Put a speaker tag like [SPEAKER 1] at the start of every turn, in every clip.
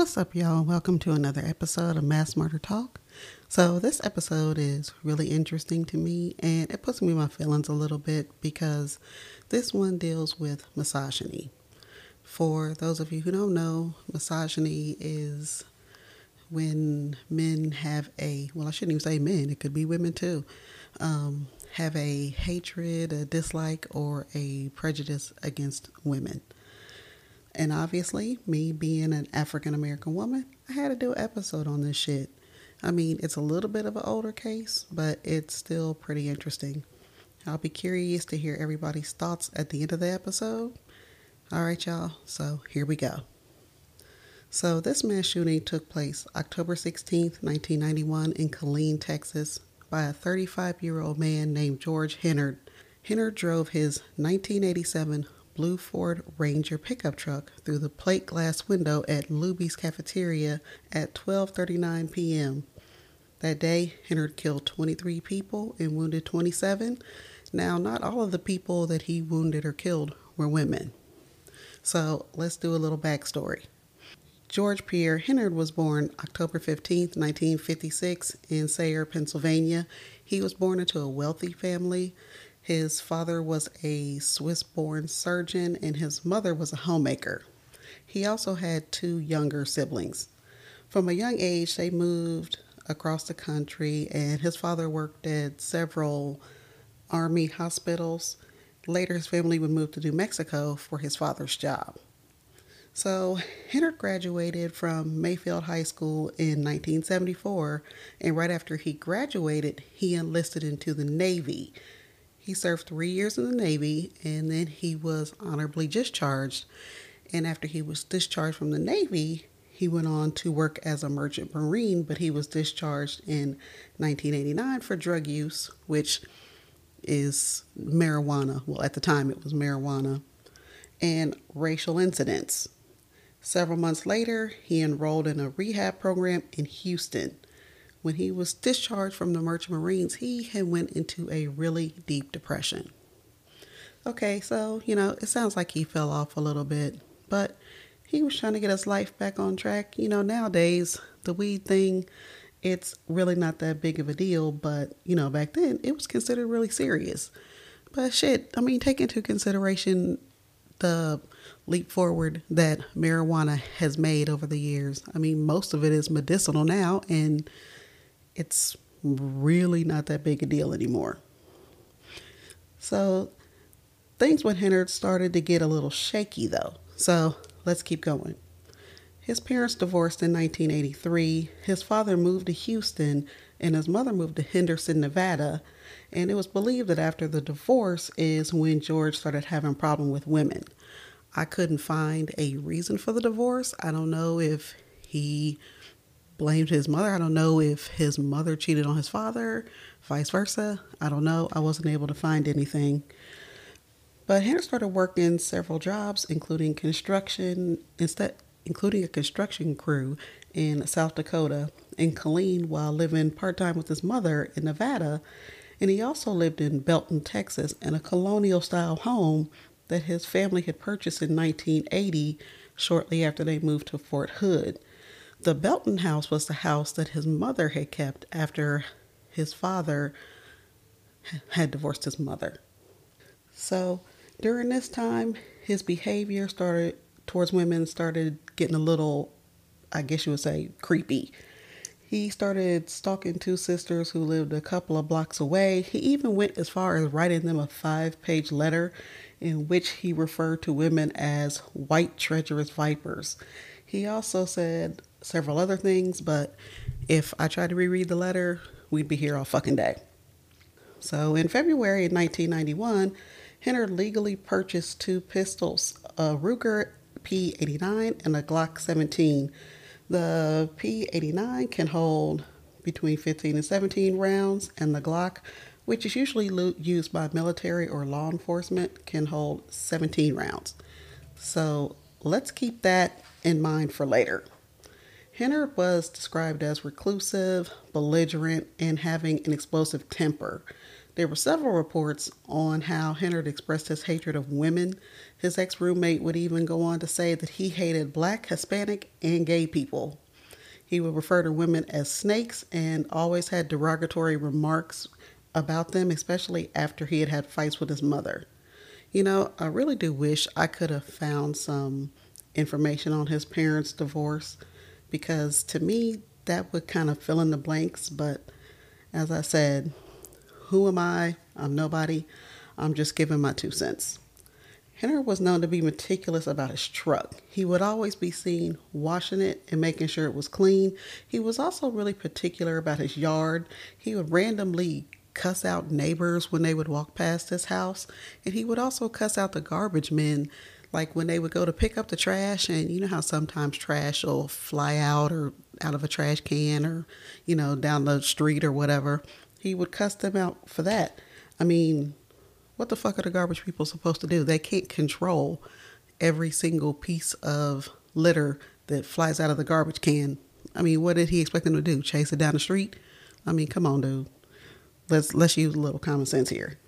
[SPEAKER 1] What's up, y'all? Welcome to another episode of Mass Murder Talk. So, this episode is really interesting to me and it puts me in my feelings a little bit because this one deals with misogyny. For those of you who don't know, misogyny is when men have a, well, I shouldn't even say men, it could be women too, um, have a hatred, a dislike, or a prejudice against women. And obviously, me being an African American woman, I had to do an episode on this shit. I mean, it's a little bit of an older case, but it's still pretty interesting. I'll be curious to hear everybody's thoughts at the end of the episode. All right, y'all, so here we go. So, this mass shooting took place October 16th, 1991, in Killeen, Texas, by a 35 year old man named George Hennard. Hennard drove his 1987 blue Ford Ranger pickup truck through the plate glass window at Luby's cafeteria at 12:39 p.m. That day, Hennard killed 23 people and wounded 27. Now, not all of the people that he wounded or killed were women. So, let's do a little backstory. George Pierre Hennard was born October 15, 1956, in Sayre, Pennsylvania. He was born into a wealthy family. His father was a Swiss born surgeon and his mother was a homemaker. He also had two younger siblings. From a young age, they moved across the country, and his father worked at several army hospitals. Later, his family would move to New Mexico for his father's job. So, Hennard graduated from Mayfield High School in 1974, and right after he graduated, he enlisted into the Navy he served three years in the Navy and then he was honorably discharged. And after he was discharged from the Navy, he went on to work as a merchant marine, but he was discharged in 1989 for drug use, which is marijuana. Well, at the time it was marijuana and racial incidents. Several months later, he enrolled in a rehab program in Houston when he was discharged from the Merchant Marines, he had went into a really deep depression. Okay, so, you know, it sounds like he fell off a little bit, but he was trying to get his life back on track. You know, nowadays, the weed thing, it's really not that big of a deal, but, you know, back then it was considered really serious. But shit, I mean, take into consideration the leap forward that marijuana has made over the years. I mean, most of it is medicinal now, and it's really not that big a deal anymore. So things with Hennard started to get a little shaky though. So let's keep going. His parents divorced in 1983. His father moved to Houston and his mother moved to Henderson, Nevada. And it was believed that after the divorce is when George started having problem with women. I couldn't find a reason for the divorce. I don't know if he blamed his mother. I don't know if his mother cheated on his father, vice versa. I don't know. I wasn't able to find anything. But Hennard started working several jobs, including construction, instead, including a construction crew in South Dakota and Killeen while living part time with his mother in Nevada. And he also lived in Belton, Texas, in a colonial style home that his family had purchased in 1980, shortly after they moved to Fort Hood. The Belton house was the house that his mother had kept after his father had divorced his mother. So during this time, his behavior started towards women started getting a little, I guess you would say, creepy. He started stalking two sisters who lived a couple of blocks away. He even went as far as writing them a five page letter in which he referred to women as white treacherous vipers. He also said several other things, but if I tried to reread the letter, we'd be here all fucking day. So in February of 1991, Hennard legally purchased two pistols, a Ruger P89 and a Glock 17. The P89 can hold between 15 and 17 rounds, and the Glock, which is usually used by military or law enforcement, can hold 17 rounds. So let's keep that in mind for later. Hennard was described as reclusive, belligerent, and having an explosive temper. There were several reports on how Hennard expressed his hatred of women. His ex roommate would even go on to say that he hated black, Hispanic, and gay people. He would refer to women as snakes and always had derogatory remarks about them, especially after he had had fights with his mother. You know, I really do wish I could have found some information on his parents' divorce because to me, that would kind of fill in the blanks. But as I said, who am I? I'm nobody. I'm just giving my two cents. Hennard was known to be meticulous about his truck. He would always be seen washing it and making sure it was clean. He was also really particular about his yard. He would randomly cuss out neighbors when they would walk past his house, and he would also cuss out the garbage men like when they would go to pick up the trash and you know how sometimes trash will fly out or out of a trash can or you know down the street or whatever he would cuss them out for that. I mean what the fuck are the garbage people supposed to do? They can't control every single piece of litter that flies out of the garbage can. I mean what did he expect them to do? Chase it down the street? I mean come on dude. Let's let's use a little common sense here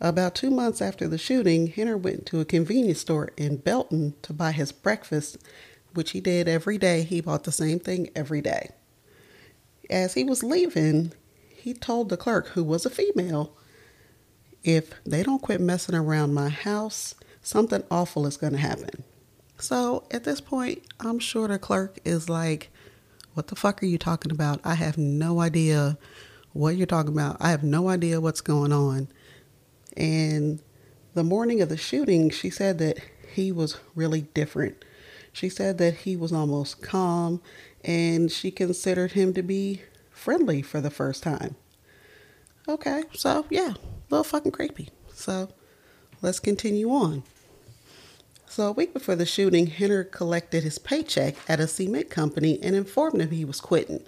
[SPEAKER 1] about two months after the shooting, Henner went to a convenience store in Belton to buy his breakfast, which he did every day. He bought the same thing every day. As he was leaving, he told the clerk, who was a female, if they don't quit messing around my house, something awful is going to happen. So at this point, I'm sure the clerk is like, What the fuck are you talking about? I have no idea what you're talking about. I have no idea what's going on. And the morning of the shooting, she said that he was really different. She said that he was almost calm and she considered him to be friendly for the first time. Okay, so yeah, a little fucking creepy. So let's continue on. So a week before the shooting, Henner collected his paycheck at a cement company and informed him he was quitting.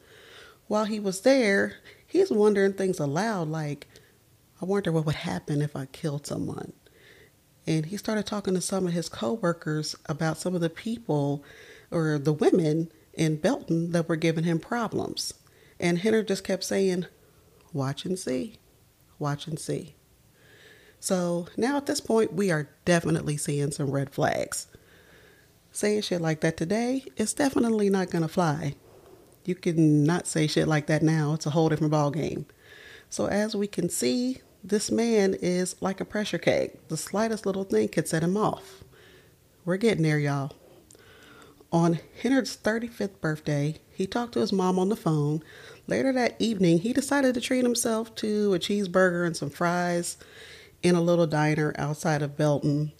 [SPEAKER 1] While he was there, he's wondering things aloud like, I wonder what would happen if I killed someone. And he started talking to some of his coworkers about some of the people or the women in Belton that were giving him problems. And Henner just kept saying, watch and see, watch and see. So now at this point, we are definitely seeing some red flags. Saying shit like that today is definitely not going to fly. You can not say shit like that now. It's a whole different ball game. So as we can see, this man is like a pressure keg. The slightest little thing could set him off. We're getting there, y'all. On Hennard's 35th birthday, he talked to his mom on the phone. Later that evening, he decided to treat himself to a cheeseburger and some fries in a little diner outside of Belton,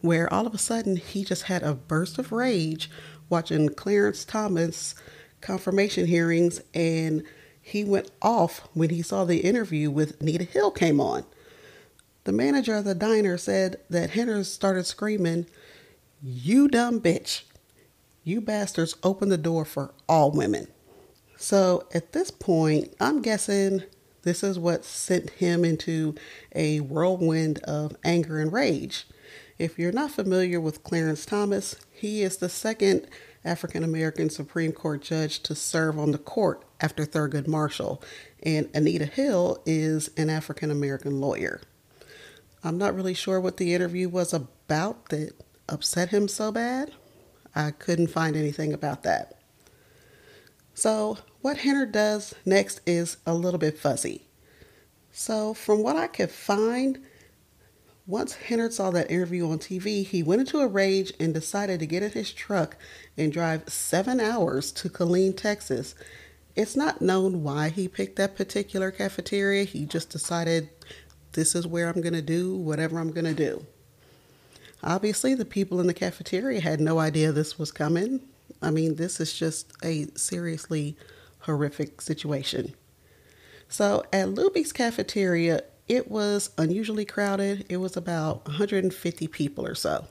[SPEAKER 1] where all of a sudden he just had a burst of rage watching Clarence Thomas confirmation hearings and he went off when he saw the interview with Anita Hill came on. The manager of the diner said that Henner started screaming, You dumb bitch. You bastards open the door for all women. So at this point, I'm guessing this is what sent him into a whirlwind of anger and rage. If you're not familiar with Clarence Thomas, he is the second African American Supreme Court judge to serve on the court after Thurgood Marshall, and Anita Hill is an African American lawyer. I'm not really sure what the interview was about that upset him so bad. I couldn't find anything about that. So, what Henner does next is a little bit fuzzy. So, from what I could find, once Henner saw that interview on TV, he went into a rage and decided to get in his truck and drive seven hours to Killeen, Texas. It's not known why he picked that particular cafeteria. He just decided this is where I'm going to do whatever I'm going to do. Obviously, the people in the cafeteria had no idea this was coming. I mean, this is just a seriously horrific situation. So, at Luby's cafeteria, it was unusually crowded. It was about 150 people or so.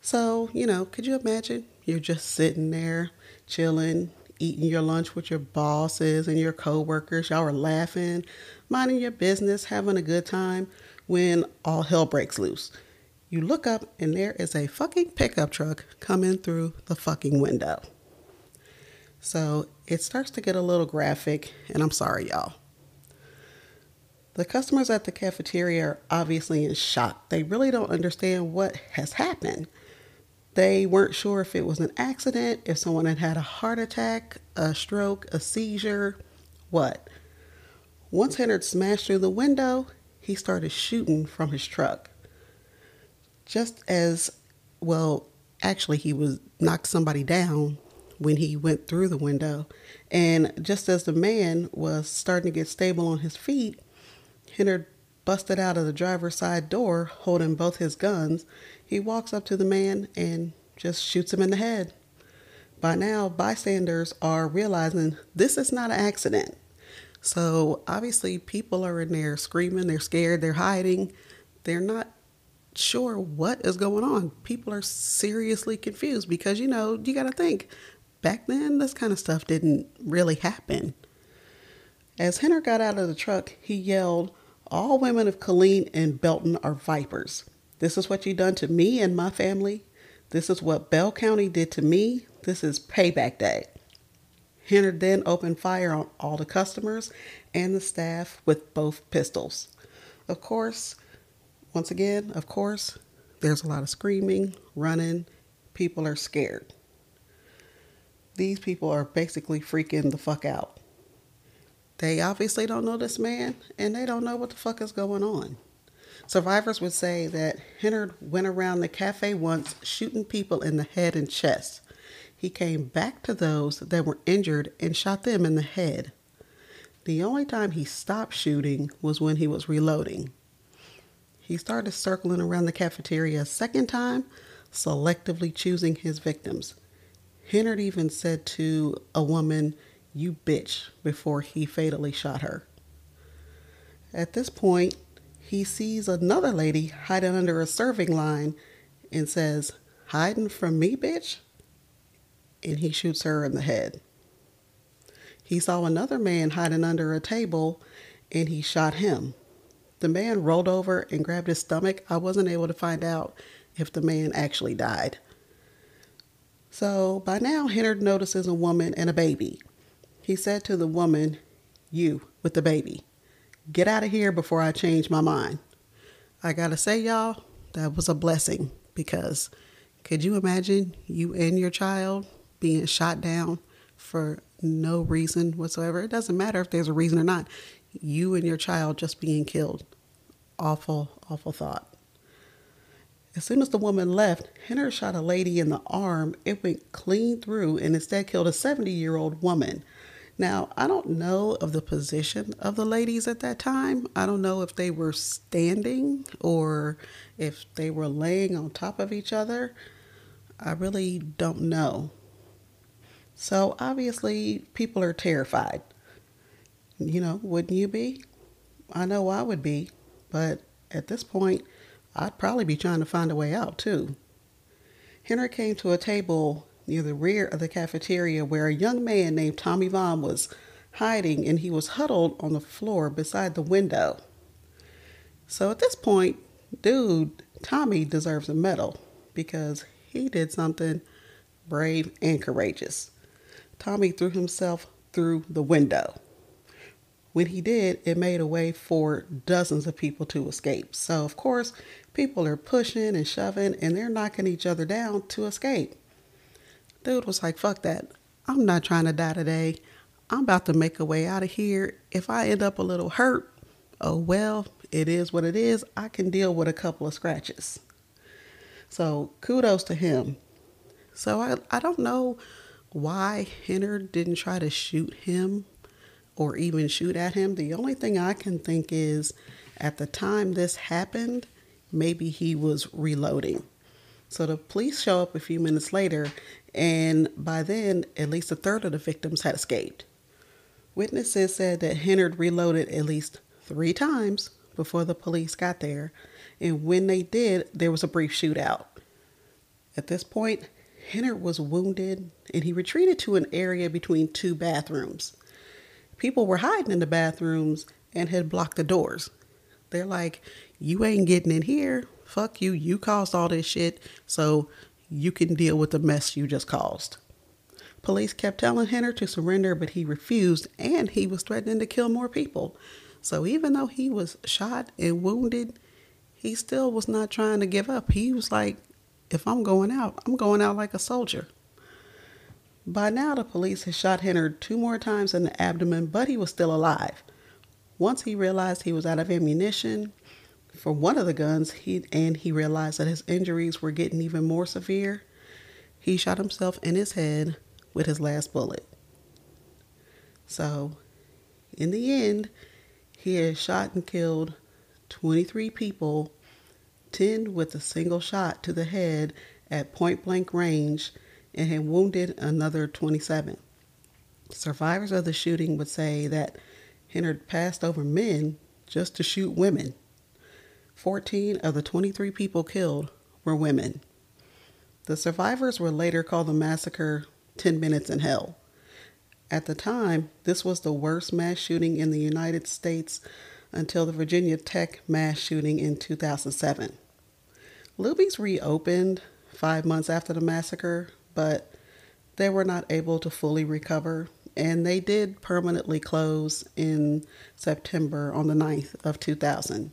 [SPEAKER 1] So, you know, could you imagine? You're just sitting there, chilling, eating your lunch with your bosses and your coworkers. Y'all are laughing, minding your business, having a good time when all hell breaks loose. You look up and there is a fucking pickup truck coming through the fucking window. So it starts to get a little graphic, and I'm sorry, y'all. The customers at the cafeteria are obviously in shock. They really don't understand what has happened. They weren't sure if it was an accident, if someone had had a heart attack, a stroke, a seizure, what. Once Hennard smashed through the window, he started shooting from his truck. Just as, well, actually, he was knocked somebody down when he went through the window. And just as the man was starting to get stable on his feet, Hennard busted out of the driver's side door holding both his guns. He walks up to the man and just shoots him in the head. By now, bystanders are realizing this is not an accident. So obviously, people are in there screaming, they're scared, they're hiding, they're not sure what is going on. People are seriously confused because, you know, you got to think back then, this kind of stuff didn't really happen. As Hennard got out of the truck, he yelled, All women of Killeen and Belton are vipers. This is what you done to me and my family. This is what Bell County did to me. This is payback day. Hennard then opened fire on all the customers and the staff with both pistols. Of course, once again, of course, there's a lot of screaming, running. People are scared. These people are basically freaking the fuck out. They obviously don't know this man and they don't know what the fuck is going on. Survivors would say that Hennard went around the cafe once shooting people in the head and chest he came back to those that were injured and shot them in the head. The only time he stopped shooting was when he was reloading. He started circling around the cafeteria a second time, selectively choosing his victims. Hennard even said to a woman, You bitch, before he fatally shot her. At this point, he sees another lady hiding under a serving line and says, Hiding from me, bitch? and he shoots her in the head. He saw another man hiding under a table and he shot him. The man rolled over and grabbed his stomach. I wasn't able to find out if the man actually died. So by now, Hennard notices a woman and a baby. He said to the woman, You with the baby, get out of here before I change my mind. I gotta say, y'all, that was a blessing because could you imagine you and your child being shot down for no reason whatsoever. It doesn't matter if there's a reason or not. You and your child just being killed. Awful, awful thought. As soon as the woman left, Henner shot a lady in the arm. It went clean through and instead killed a 70 year old woman. Now, I don't know of the position of the ladies at that time. I don't know if they were standing or if they were laying on top of each other. I really don't know. So obviously, people are terrified. You know, wouldn't you be? I know I would be, but at this point, I'd probably be trying to find a way out too. Hennard came to a table near the rear of the cafeteria where a young man named Tommy Vaughn was hiding and he was huddled on the floor beside the window. So at this point, dude, Tommy deserves a medal because he did something brave and courageous. Tommy threw himself through the window. When he did, it made a way for dozens of people to escape. So, of course, people are pushing and shoving and they're knocking each other down to escape. Dude was like, fuck that. I'm not trying to die today. I'm about to make a way out of here. If I end up a little hurt, oh well, it is what it is. I can deal with a couple of scratches. So kudos to him. So I, I don't know why Hennard didn't try to shoot him or even shoot at him. The only thing I can think is at the time this happened, maybe he was reloading. So the police show up a few minutes later, and by then, at least a third of the victims had escaped. Witnesses said that Hennard reloaded at least three times before the police got there, and when they did, there was a brief shootout. At this point, Hennard was wounded and he retreated to an area between two bathrooms. People were hiding in the bathrooms and had blocked the doors. They're like, You ain't getting in here. Fuck you. You caused all this shit, so you can deal with the mess you just caused. Police kept telling Hennard to surrender, but he refused and he was threatening to kill more people. So even though he was shot and wounded, he still was not trying to give up. He was like, if I'm going out, I'm going out like a soldier. By now, the police had shot Henner two more times in the abdomen, but he was still alive. Once he realized he was out of ammunition for one of the guns, he and he realized that his injuries were getting even more severe, he shot himself in his head with his last bullet. So, in the end, he had shot and killed 23 people, 10 with a single shot to the head at point blank range, and had wounded another 27. Survivors of the shooting would say that Henner passed over men just to shoot women. 14 of the 23 people killed were women. The survivors were later called the massacre 10 Minutes in Hell. At the time, this was the worst mass shooting in the United States until the Virginia Tech mass shooting in 2007. Luby's reopened five months after the massacre, but they were not able to fully recover, and they did permanently close in September on the 9th of 2000.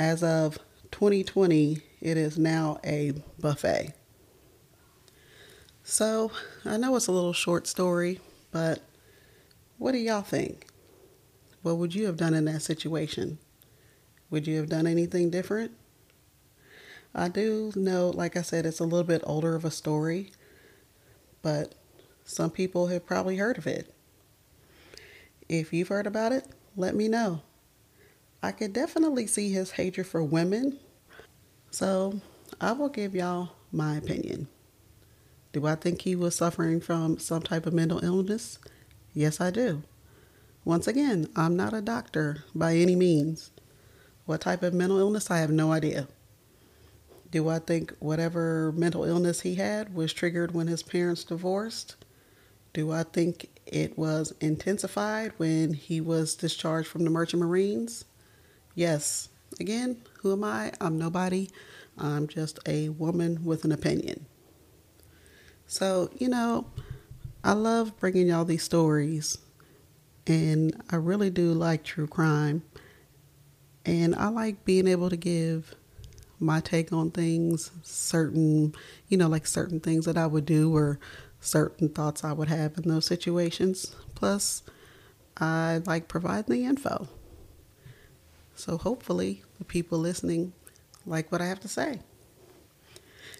[SPEAKER 1] As of 2020, it is now a buffet. So, I know it's a little short story, but what do y'all think? What would you have done in that situation? Would you have done anything different? I do know, like I said, it's a little bit older of a story, but some people have probably heard of it. If you've heard about it, let me know. I could definitely see his hatred for women, so I will give y'all my opinion. Do I think he was suffering from some type of mental illness? Yes, I do. Once again, I'm not a doctor by any means. What type of mental illness? I have no idea. Do I think whatever mental illness he had was triggered when his parents divorced? Do I think it was intensified when he was discharged from the Merchant Marines? Yes. Again, who am I? I'm nobody. I'm just a woman with an opinion. So, you know, I love bringing y'all these stories, and I really do like true crime. And I like being able to give my take on things, certain, you know, like certain things that I would do or certain thoughts I would have in those situations. Plus, I like providing the info. So hopefully, the people listening like what I have to say.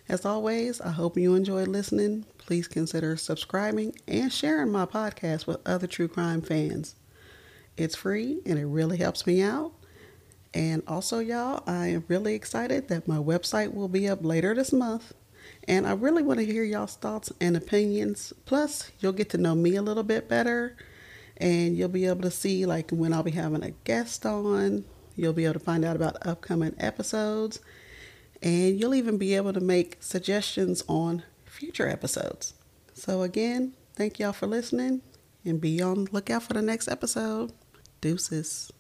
[SPEAKER 1] As always, I hope you enjoyed listening. Please consider subscribing and sharing my podcast with other true crime fans. It's free and it really helps me out. And also, y'all, I am really excited that my website will be up later this month. And I really want to hear y'all's thoughts and opinions. Plus, you'll get to know me a little bit better. And you'll be able to see, like, when I'll be having a guest on. You'll be able to find out about upcoming episodes and you'll even be able to make suggestions on future episodes. So, again, thank y'all for listening and be on lookout for the next episode. Deuces.